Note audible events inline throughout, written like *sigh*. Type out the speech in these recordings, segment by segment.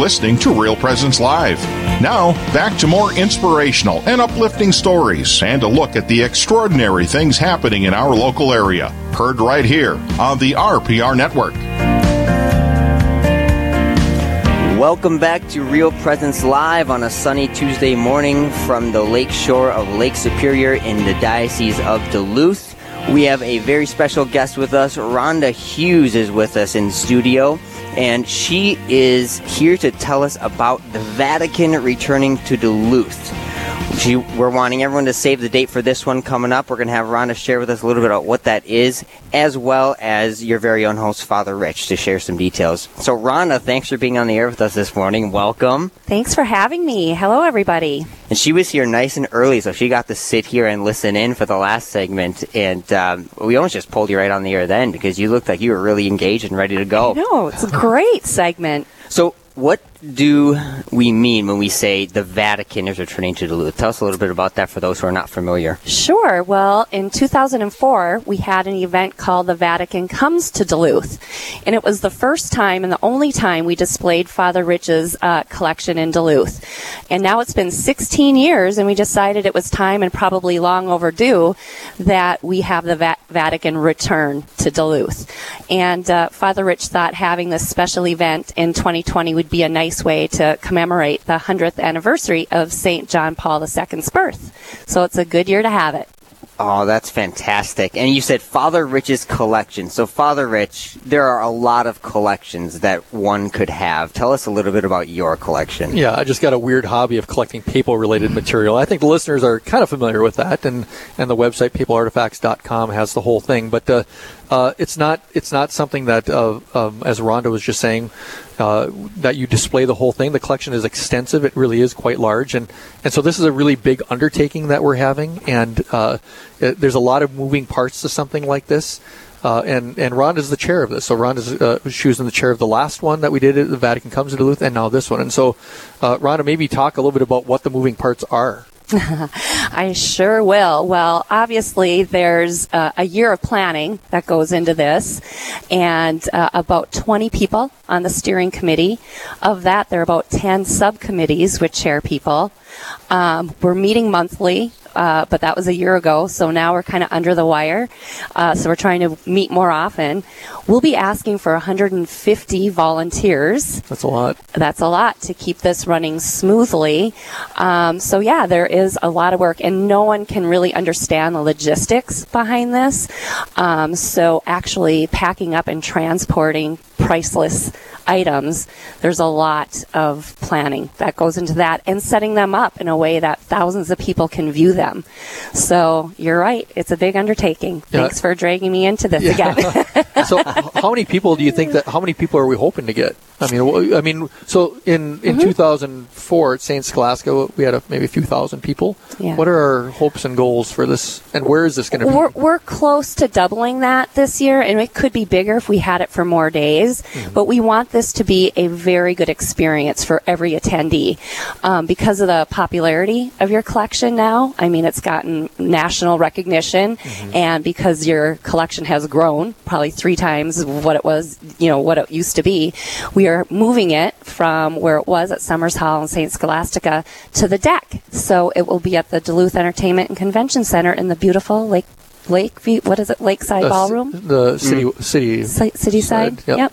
listening to Real Presence Live. Now, back to more inspirational and uplifting stories and a look at the extraordinary things happening in our local area. Heard right here on the RPR Network. Welcome back to Real Presence Live on a sunny Tuesday morning from the lake shore of Lake Superior in the Diocese of Duluth. We have a very special guest with us. Rhonda Hughes is with us in studio, and she is here to tell us about the Vatican returning to Duluth. She, we're wanting everyone to save the date for this one coming up. We're going to have Rhonda share with us a little bit about what that is, as well as your very own host, Father Rich, to share some details. So, Rhonda, thanks for being on the air with us this morning. Welcome. Thanks for having me. Hello, everybody. And she was here nice and early, so she got to sit here and listen in for the last segment. And um, we almost just pulled you right on the air then because you looked like you were really engaged and ready to go. No, it's a great segment. So, what do we mean when we say the Vatican is returning to Duluth? Tell us a little bit about that for those who are not familiar. Sure. Well, in 2004, we had an event called The Vatican Comes to Duluth. And it was the first time and the only time we displayed Father Rich's uh, collection in Duluth. And now it's been 16 years, and we decided it was time and probably long overdue that we have the Va- Vatican return to Duluth. And uh, Father Rich thought having this special event in 2020 would be a nice way to commemorate the 100th anniversary of St. John Paul II's birth. So it's a good year to have it. Oh, that's fantastic. And you said Father Rich's collection. So, Father Rich, there are a lot of collections that one could have. Tell us a little bit about your collection. Yeah, I just got a weird hobby of collecting papal related material. I think the listeners are kind of familiar with that, and, and the website papalartifacts.com has the whole thing. But uh, uh, it's not it's not something that, uh, um, as Rhonda was just saying, uh, that you display the whole thing. The collection is extensive; it really is quite large, and and so this is a really big undertaking that we're having. And uh, it, there's a lot of moving parts to something like this. Uh, and and Rhonda's the chair of this. So Rhonda's uh, she was in the chair of the last one that we did at the Vatican Comes to Duluth, and now this one. And so, uh, Rhonda, maybe talk a little bit about what the moving parts are. *laughs* I sure will. Well, obviously, there's uh, a year of planning that goes into this, and uh, about 20 people on the steering committee. Of that, there are about 10 subcommittees with chair people. Um, we're meeting monthly uh, but that was a year ago. So now we're kind of under the wire. Uh, so we're trying to meet more often. We'll be asking for 150 volunteers. That's a lot. That's a lot to keep this running smoothly. Um, so yeah, there is a lot of work, and no one can really understand the logistics behind this. Um, so actually, packing up and transporting priceless items, there's a lot of planning that goes into that and setting them up in a way that thousands of people can view them. So you're right. It's a big undertaking. Yeah. Thanks for dragging me into this Yeah. again. *laughs* so, how many people do you think that? How many people are we hoping to get? I mean, I mean, so in in Mm-hmm. 2004 at Saint Scholastica, we had a, maybe a few thousand people. Yeah. What are our hopes and goals for this? And where is this going to be? We're, we're close to doubling that this year, and it could be bigger if we had it for more days. But we want this to be a very good experience for every attendee um, because of the popularity of your collection now. I mean, it's gotten national recognition, and because your collection has grown probably three times what it was, you know, what it used to be, we are moving it from where it was at Somers Hall and St. Scholastica to the deck. So it will be at the Duluth Entertainment and Convention Center in the beautiful Lake Lakeview. What is it? Lakeside Uh, c- Ballroom. the city city Si- City side. Yep. Yep.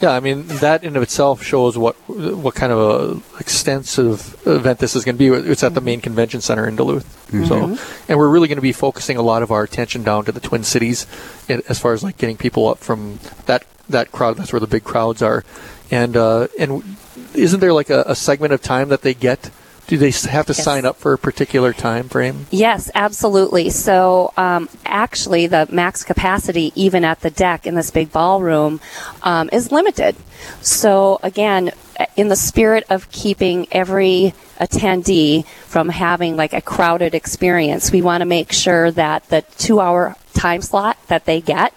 Yeah, I mean that in of itself shows what what kind of a extensive event this is going to be. It's at the main convention center in Duluth, so and we're really going to be focusing a lot of our attention down to the Twin Cities, as far as like getting people up from that that crowd. That's where the big crowds are, and uh, and isn't there like a, a segment of time that they get? Do they have to Yes. sign up for a particular time frame? Yes, absolutely. So, um, actually, the max capacity, even at the deck in this big ballroom, um, is limited. So, again, in the spirit of keeping every attendee from having like a crowded experience, we want to make sure that the two hour time slot that they get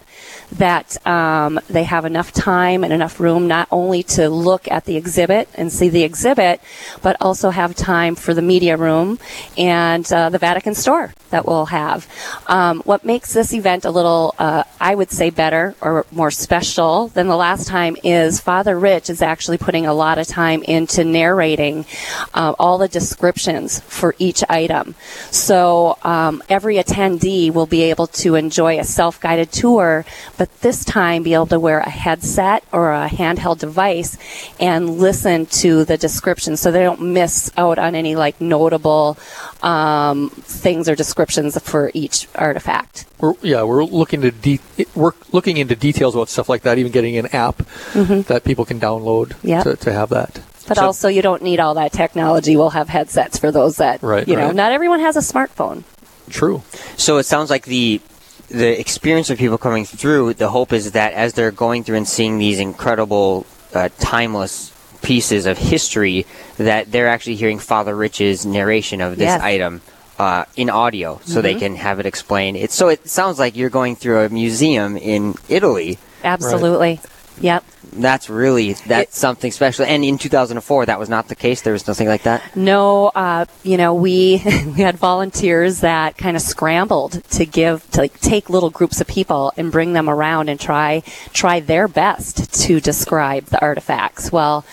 that um, they have enough time and enough room not only to look at the exhibit and see the exhibit, but also have time for the media room and uh, the Vatican store that we'll have. Um, what makes this event a little, uh, I would say, better or more special than the last time is Father Rich is actually putting a lot of time into narrating uh, all the descriptions for each item. So um, every attendee will be able to enjoy a self-guided tour, but this time be able to wear a headset or a handheld device and listen to the description so they don't miss out on any like notable um, things or descriptions for each artifact. We're, yeah, we're looking to de- we're looking into details about stuff like that. Even getting an app mm-hmm. that people can download yep. to, to have that. But so, also, you don't need all that technology. We'll have headsets for those that, right, you right. know, not everyone has a smartphone. True. So it sounds like the the experience of people coming through. The hope is that as they're going through and seeing these incredible, uh, timeless pieces of history, that they're actually hearing Father Rich's narration of this yes. item. Uh, in audio, so mm-hmm. they can have it explained. It's so it sounds like you're going through a museum in Italy. Absolutely. Right. Yep that's really that's it, something special. And in 2004, that was not the case. There was nothing like that. No, uh, you know, we *laughs* we had volunteers that kind of scrambled to give to like, take little groups of people and bring them around and try try their best to describe the artifacts. Well,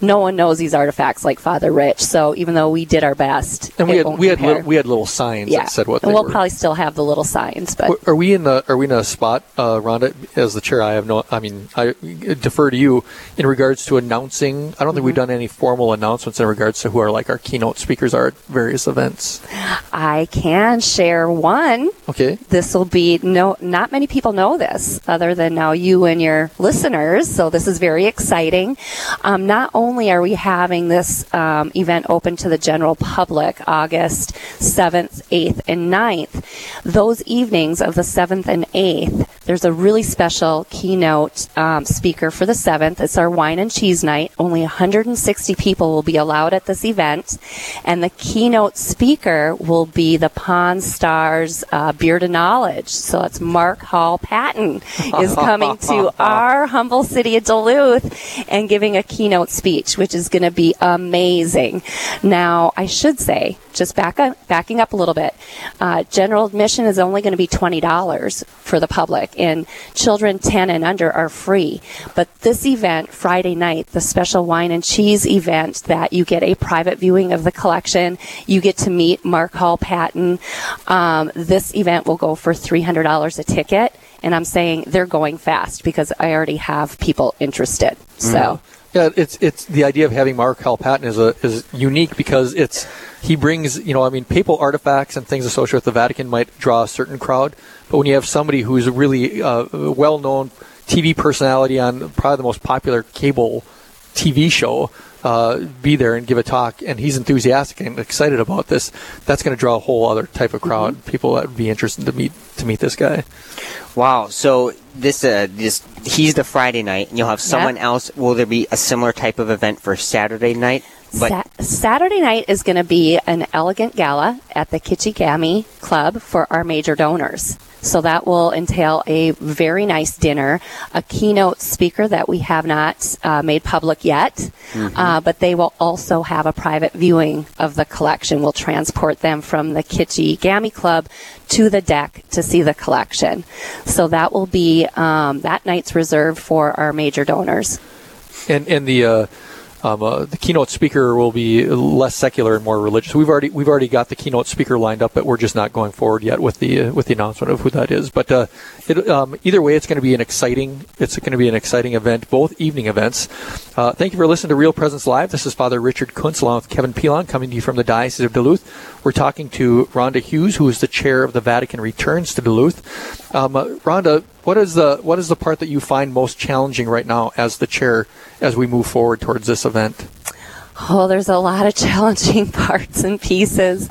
no one knows these artifacts like Father Rich. So even though we did our best, and we had we had li- we had little signs yeah. that said what. And we'll were. probably still have the little signs. But are we in the are we in a spot, uh, Rhonda, as the chair? I have no. I mean, I defer to you in regards to announcing. I don't think mm-hmm. we've done any formal announcements in regards to who our like our keynote speakers are at various events. I can share one. Okay. This will be no. Not many people know this, other than now you and your listeners. So this is very exciting. Um, not only only are we having this um, event open to the general public August 7th, 8th, and 9th, those evenings of the 7th and 8th, there's a really special keynote um, speaker for the 7th. It's our wine and cheese night. Only 160 people will be allowed at this event. And the keynote speaker will be the Pawn Stars uh, Beard of Knowledge. So it's Mark Hall Patton is *laughs* coming to our humble city of Duluth and giving a keynote speech which is going to be amazing. Now, I should say, just back up, backing up a little bit, uh, general admission is only going to be $20 for the public, and children 10 and under are free. But this event, Friday night, the special wine and cheese event, that you get a private viewing of the collection, you get to meet Mark Hall Patton. Um, this event will go for $300 a ticket and I'm saying they're going fast because I already have people interested. So mm-hmm. Yeah, it's it's the idea of having Mark Hall Patton is a is unique because it's he brings you know I mean papal artifacts and things associated with the Vatican might draw a certain crowd, but when you have somebody who's a really uh, well known TV personality on probably the most popular cable TV show uh, be there and give a talk, and he's enthusiastic and excited about this, that's going to draw a whole other type of crowd. Mm-hmm. People that would be interested to meet to meet this guy. Wow. So this uh, this he's the Friday night, and you'll have someone yep. else. Will there be a similar type of event for Saturday night? Sa- Saturday night is going to be an elegant gala at the Kitchi Gammi Club for our major donors. So that will entail a very nice dinner, a keynote speaker that we have not uh, made public yet, mm-hmm. uh, but they will also have a private viewing of the collection. We'll transport them from the Kitchi Gammi Club to the deck to see the collection. So that will be um, that night's reserved for our major donors. And and the uh, um, uh, the keynote speaker will be less secular and more religious. We've already we've already got the keynote speaker lined up, but we're just not going forward yet with the uh, with the announcement of who that is. But uh, it, um, either way, it's going to be an exciting it's going to be an exciting event, both evening events. Uh, thank you for listening to Real Presence Live. This is Father Richard Kunst along with Kevin Pilon coming to you from the Diocese of Duluth. We're talking to Rhonda Hughes, who is the chair of the Vatican Returns to Duluth. Um, uh, Rhonda, what is the what is the part that you find most challenging right now as the chair as we move forward towards this event? Oh, there's a lot of *laughs* challenging parts and pieces.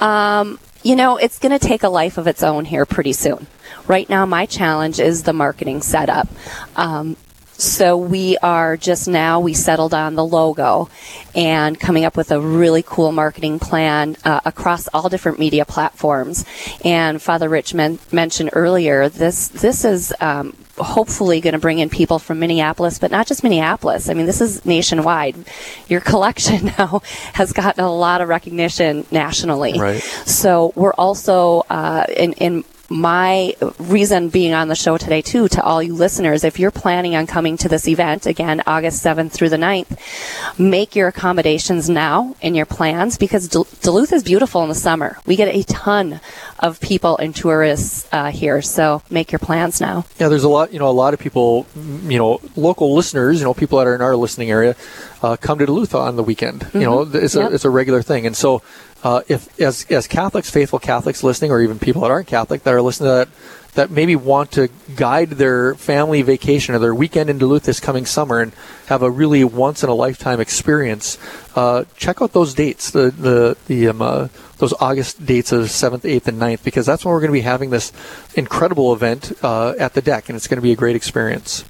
Um, you know, it's going to take a life of its own here pretty soon. Right now, my challenge is the marketing setup. Um, So we are just now, we settled on the logo and coming up with a really cool marketing plan uh, across all different media platforms. And Father Rich men- mentioned earlier, this, this is um, hopefully going to bring in people from Minneapolis, but not just Minneapolis. I mean, this is nationwide. Your collection *laughs* now has gotten a lot of recognition nationally. Right. So we're also uh, in in my reason being on the show today too to all you listeners if you're planning on coming to this event again august 7th through the 9th make your accommodations now in your plans because duluth is beautiful in the summer. We get a ton of people and tourists uh, here so make your plans now yeah there's a lot you know a lot of people you know local listeners you know people that are in our listening area uh, come to duluth on the weekend mm-hmm. you know it's, yep. a, it's a regular thing and so uh, if as as Catholics, faithful Catholics listening, or even people that aren't Catholic that are listening to that, that maybe want to guide their family vacation or their weekend in Duluth this coming summer and have a really once in a lifetime experience, uh, check out those dates, the the the um, uh, those August dates of seventh, eighth, and 9th, because that's when we're going to be having this incredible event uh, at the deck, and it's going to be a great experience.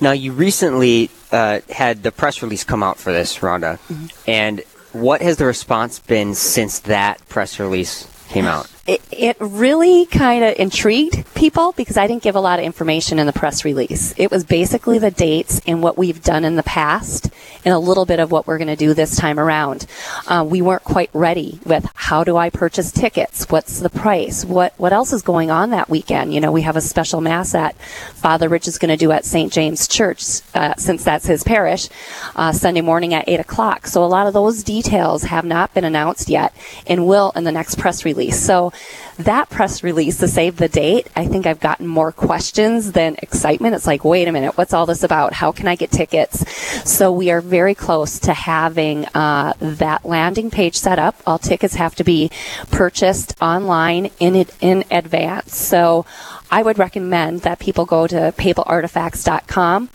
Now, you recently uh, had the press release come out for this, Rhonda, mm-hmm. and what has the response been since that press release came out? It, it really kind of intrigued people because I didn't give a lot of information in the press release. It was basically the dates and what we've done in the past and a little bit of what we're going to do this time around. Uh, we weren't quite ready with how do I purchase tickets? What's the price? What what else is going on that weekend? You know, we have a special mass that Father Rich is going to do at St. James Church uh, since that's his parish uh, Sunday morning at eight o'clock. So a lot of those details have not been announced yet and will in the next press release. So that press release to save the date, I think I've gotten more questions than excitement. It's like, wait a minute, what's all this about? How can I get tickets? So we are very close to having uh, that landing page set up. All tickets have to be purchased online in in advance. So I would recommend that people go to papalartifacts.com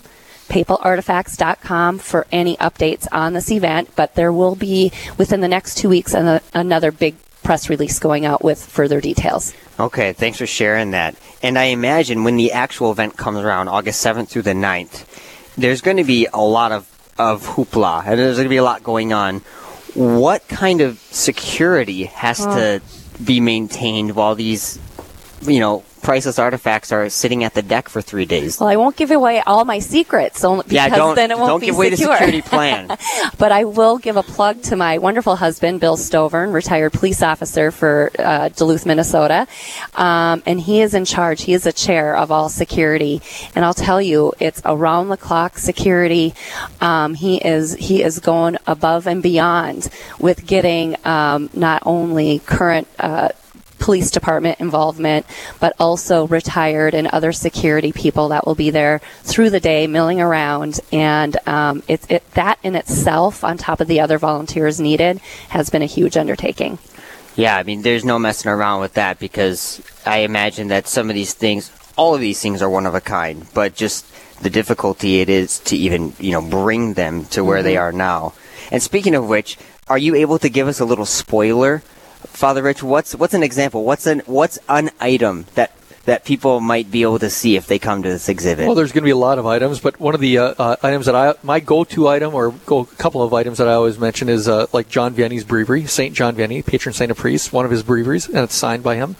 papalartifacts.com for any updates on this event, but there will be within the next two weeks another big press release going out with further details. Okay, thanks for sharing that. And I imagine when the actual event comes around, August 7th through the 9th, there's going to be a lot of, of hoopla, and there's going to be a lot going on. What kind of security has to be maintained while these, you know, priceless artifacts are sitting at the deck for three days. Well, I won't give away all my secrets only because yeah, don't, then it won't don't be give away secure. the security plan. *laughs* but I will give a plug to my wonderful husband, Bill Stovern, retired police officer for uh, Duluth, Minnesota, um, and he is in charge. He is a chair of all security, and I'll tell you, it's around the clock security. Um, he is he is going above and beyond with getting um, not only current. Uh, police department involvement, but also retired and other security people that will be there through the day milling around. And um, it, it, that in itself, on top of the other volunteers needed, has been a huge undertaking. Yeah, I mean, there's no messing around with that because I imagine that some of these things, all of these things are one of a kind, but just the difficulty it is to even, you know, bring them to where mm-hmm. they are now. And speaking of which, are you able to give us a little spoiler Father Rich, what's what's an example? What's an what's an item that that people might be able to see if they come to this exhibit? Well, there's going to be a lot of items, but one of the uh, uh, items that I my go-to item or go, a couple of items that I always mention is uh, like John Vianney's breviary, Saint John Vianney, patron saint of priests, one of his breviaries, and it's signed by him.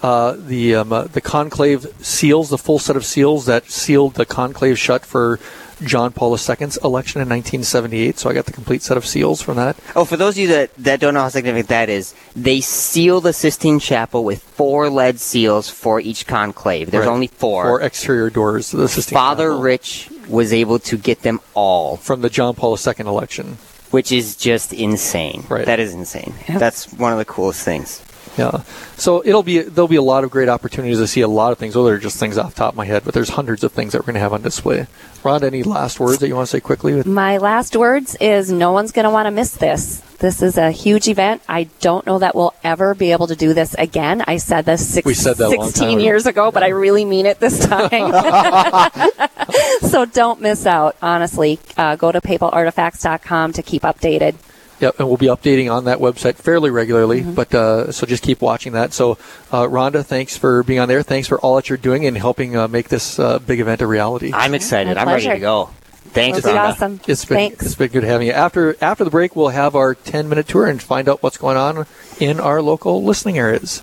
Uh, the um, uh, the conclave seals, the full set of seals that sealed the conclave shut for John Paul II's election in 1978. So I got the complete set of seals from that. Oh, for those of you that, that don't know how significant that is, they seal the Sistine Chapel with four lead seals for each conclave. There's right. only four. Four exterior doors to the Sistine Father Chapel. Rich was able to get them all from the John Paul II election. Which is just insane. Right. That is insane. That's one of the coolest things. Yeah. So it'll be there'll be a lot of great opportunities to see a lot of things. Well, they're just things off the top of my head, but there's hundreds of things that we're going to have on display. Rod, any last words that you want to say quickly? My last words is no one's going to want to miss this. This is a huge event. I don't know that we'll ever be able to do this again. I said this six, said that 16 years ago, but I really mean it this time. *laughs* *laughs* so don't miss out, honestly. Uh, go to papalartifacts.com to keep updated. Yep, and we'll be updating on that website fairly regularly. But uh, so just keep watching that. So, uh, Rhonda, thanks for being on there. Thanks for all that you're doing and helping uh, make this uh, big event a reality. I'm excited. I'm ready to go. Thanks, It'll be Rhonda. awesome. It's been Thanks. it's been good having you. After after the break, we'll have our 10 minute tour and find out what's going on in our local listening areas.